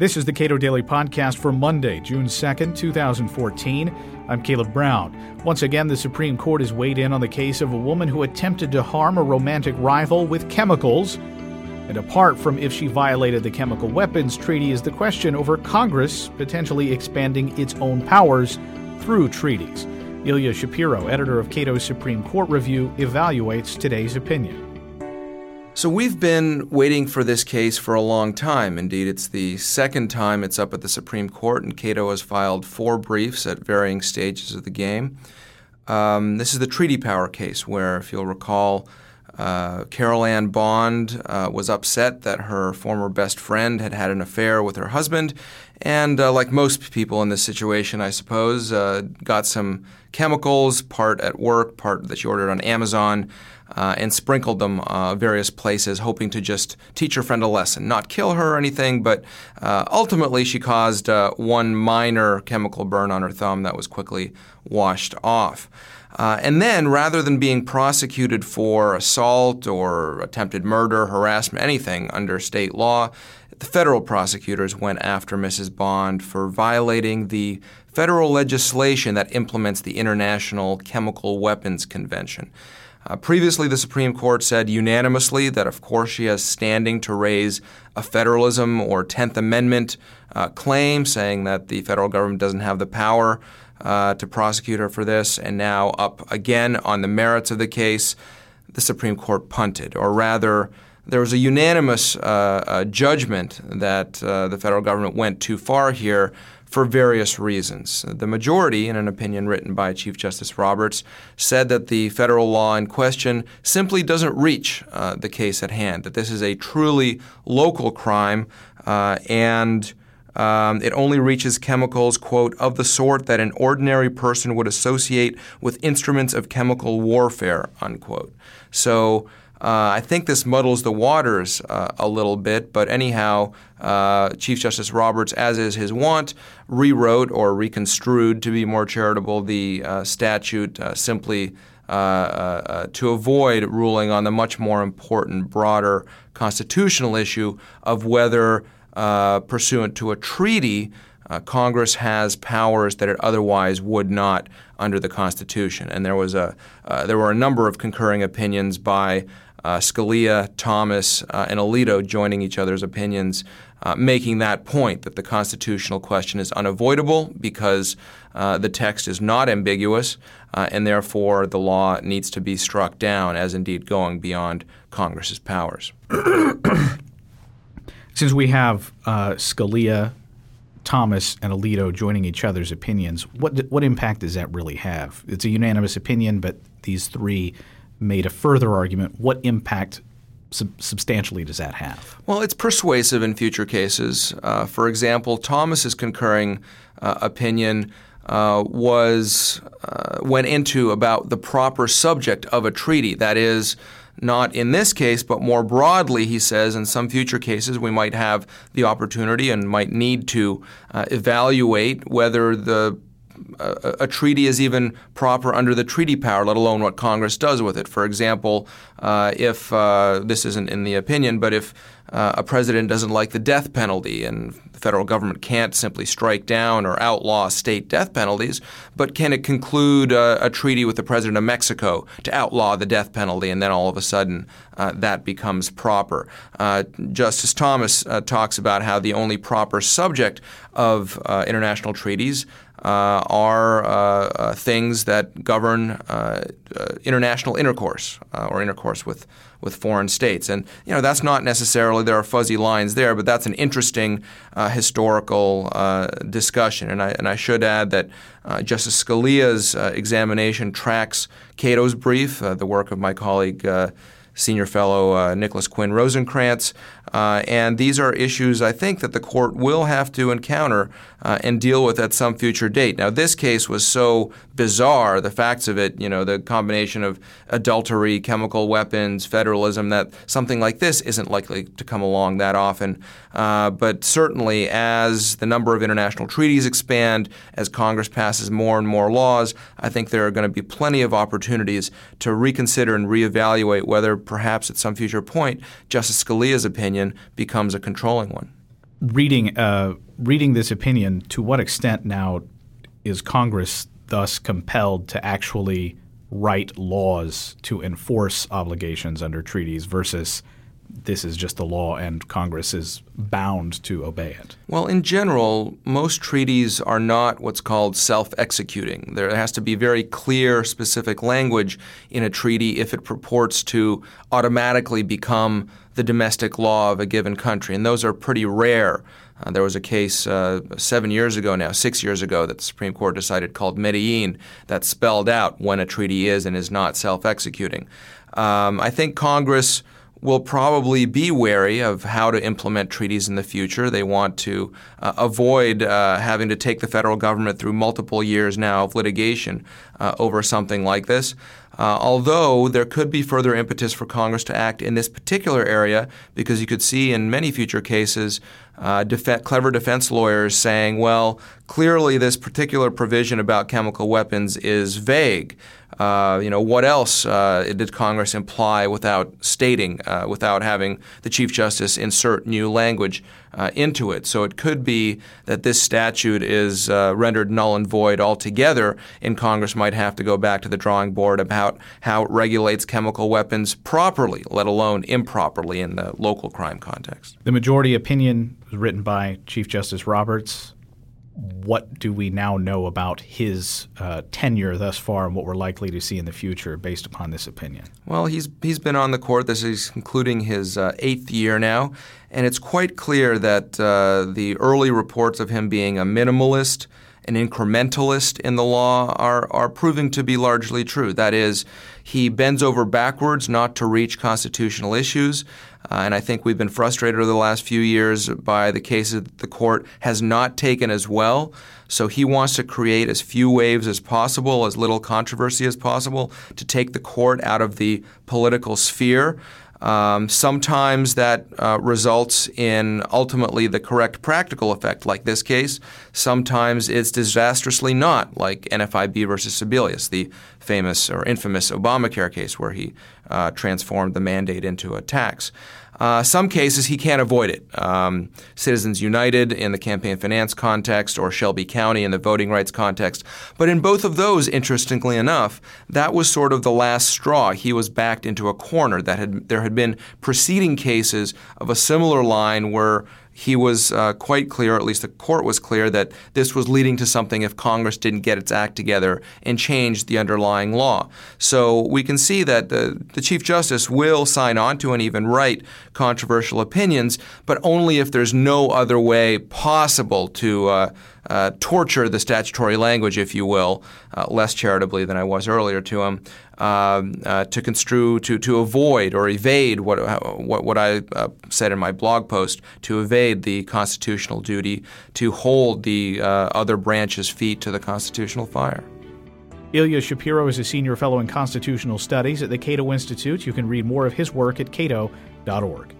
This is the Cato Daily Podcast for Monday, June 2nd, 2014. I'm Caleb Brown. Once again, the Supreme Court has weighed in on the case of a woman who attempted to harm a romantic rival with chemicals. And apart from if she violated the Chemical Weapons Treaty, is the question over Congress potentially expanding its own powers through treaties. Ilya Shapiro, editor of Cato's Supreme Court Review, evaluates today's opinion. So we've been waiting for this case for a long time. Indeed, it's the second time it's up at the Supreme Court, and Cato has filed four briefs at varying stages of the game. Um, this is the treaty power case, where, if you'll recall, uh, Carol Ann Bond uh, was upset that her former best friend had had an affair with her husband, and uh, like most people in this situation, I suppose, uh, got some chemicals, part at work, part that she ordered on Amazon, uh, and sprinkled them uh, various places, hoping to just teach her friend a lesson, not kill her or anything. But ultimately, she caused one minor chemical burn on her thumb that was quickly washed off. Uh, and then, rather than being prosecuted for assault or attempted murder, harassment, anything under state law, the federal prosecutors went after Mrs. Bond for violating the federal legislation that implements the International Chemical Weapons Convention. Uh, previously, the Supreme Court said unanimously that, of course, she has standing to raise a federalism or Tenth Amendment uh, claim, saying that the federal government doesn't have the power uh, to prosecute her for this, and now up again on the merits of the case, the Supreme Court punted, or rather, there was a unanimous uh, uh, judgment that uh, the federal government went too far here for various reasons. The majority, in an opinion written by Chief Justice Roberts, said that the federal law in question simply doesn't reach uh, the case at hand, that this is a truly local crime uh, and um, it only reaches chemicals, quote, of the sort that an ordinary person would associate with instruments of chemical warfare, unquote. So uh, I think this muddles the waters uh, a little bit, but anyhow, uh, Chief Justice Roberts, as is his wont, rewrote or reconstrued, to be more charitable, the uh, statute uh, simply uh, to avoid ruling on the much more important, broader constitutional issue of whether pursuant to a treaty, uh, Congress has powers that it otherwise would not under the Constitution. And there was a uh, there were a number of concurring opinions by uh, Scalia, Thomas, uh, and Alito joining each other's opinions, uh, making that point that the constitutional question is unavoidable because the text is not ambiguous, and therefore the law needs to be struck down as indeed going beyond Congress's powers. Since we have uh, Scalia, Thomas, and Alito joining each other's opinions, what what impact does that really have? It's a unanimous opinion, but these three made a further argument. What impact sub- substantially does that have? Well, it's persuasive in future cases. Uh, for example, Thomas's concurring uh, opinion. Uh, was uh, went into about the proper subject of a treaty. That is, not in this case, but more broadly, he says, in some future cases, we might have the opportunity and might need to uh, evaluate whether the a, a, treaty is even proper under the treaty power, let alone what Congress does with it. For example, uh, if uh, this isn't in the opinion, but if uh, a president doesn't like the death penalty and the federal government can't simply strike down or outlaw state death penalties, but can it conclude a, a treaty with the president of Mexico to outlaw the death penalty and then all of a sudden uh, that becomes proper? Uh, Justice Thomas uh, talks about how the only proper subject of uh, international treaties uh, are uh, uh, things that govern uh, uh, international intercourse or intercourse with, with foreign states. And you know that's not necessarily there are fuzzy lines there, but that's an interesting historical discussion. And I and I should add that Justice Scalia's examination tracks Cato's brief, the work of my colleague senior fellow uh, Nicholas Quinn Rosenkranz. Uh, and these are issues I think that the court will have to encounter uh, and deal with at some future date. Now, this case was so bizarre, the facts of it, you know, the combination of adultery, chemical weapons, federalism, that something like this isn't likely to come along that often. Uh, but certainly, as the number of international treaties expand, as Congress passes more and more laws, I think there are going to be plenty of opportunities to reconsider and reevaluate whether perhaps at some future point Justice Scalia's opinion becomes a controlling one. reading uh, reading this opinion, to what extent now is Congress thus compelled to actually write laws to enforce obligations under treaties versus this is just the law and Congress is bound to obey it? Well, in general, most treaties are not what's called self executing. There has to be very clear, specific language in a treaty if it purports to automatically become the domestic law of a given country, and those are pretty rare. Uh, there was a case uh, seven years ago now, six years ago, that the Supreme Court decided called Medellin that spelled out when a treaty is and is not self executing. Um, I think Congress will probably be wary of how to implement treaties in the future. They want to uh, avoid uh, having to take the federal government through multiple years now of litigation uh, over something like this. Uh, although there could be further impetus for Congress to act in this particular area, because you could see in many future cases uh, def- clever defense lawyers saying, well, clearly this particular provision about chemical weapons is vague. Uh, you know, what else uh, did Congress imply without stating, uh, without having the Chief Justice insert new language uh, into it? So it could be that this statute is uh, rendered null and void altogether, and Congress might have to go back to the drawing board about how it regulates chemical weapons properly, let alone improperly in the local crime context. The majority opinion was written by Chief Justice Roberts what do we now know about his uh, tenure thus far and what we're likely to see in the future based upon this opinion? Well, he's he's been on the court. This is concluding his uh, eighth year now, and it's quite clear that uh, the early reports of him being a minimalist, an incrementalist in the law are are proving to be largely true. That is, he bends over backwards not to reach constitutional issues. Uh, and I think we've been frustrated over the last few years by the cases that the court has not taken as well. So he wants to create as few waves as possible, as little controversy as possible, to take the court out of the political sphere. Um, sometimes that uh, results in ultimately the correct practical effect, like this case. Sometimes it's disastrously not, like NFIB versus Sebelius, the famous or infamous Obamacare case where he uh, transformed the mandate into a tax. Uh, some cases he can't avoid it. Um, Citizens United in the campaign finance context, or Shelby County in the voting rights context. But in both of those, interestingly enough, that was sort of the last straw. He was backed into a corner. That had there had been preceding cases of a similar line where he was uh, quite clear, at least the court was clear, that this was leading to something if Congress didn't get its act together and change the underlying law. So we can see that the, the Chief Justice will sign on to and even write controversial opinions, but only if there's no other way possible to uh, uh, torture the statutory language, if you will, uh, less charitably than I was earlier to him, um, uh, to construe, to, to avoid or evade what, what, what I uh, said in my blog post, to evade the constitutional duty to hold the uh, other branches' feet to the constitutional fire. Ilya Shapiro is a senior fellow in constitutional studies at the Cato Institute. You can read more of his work at cato.org.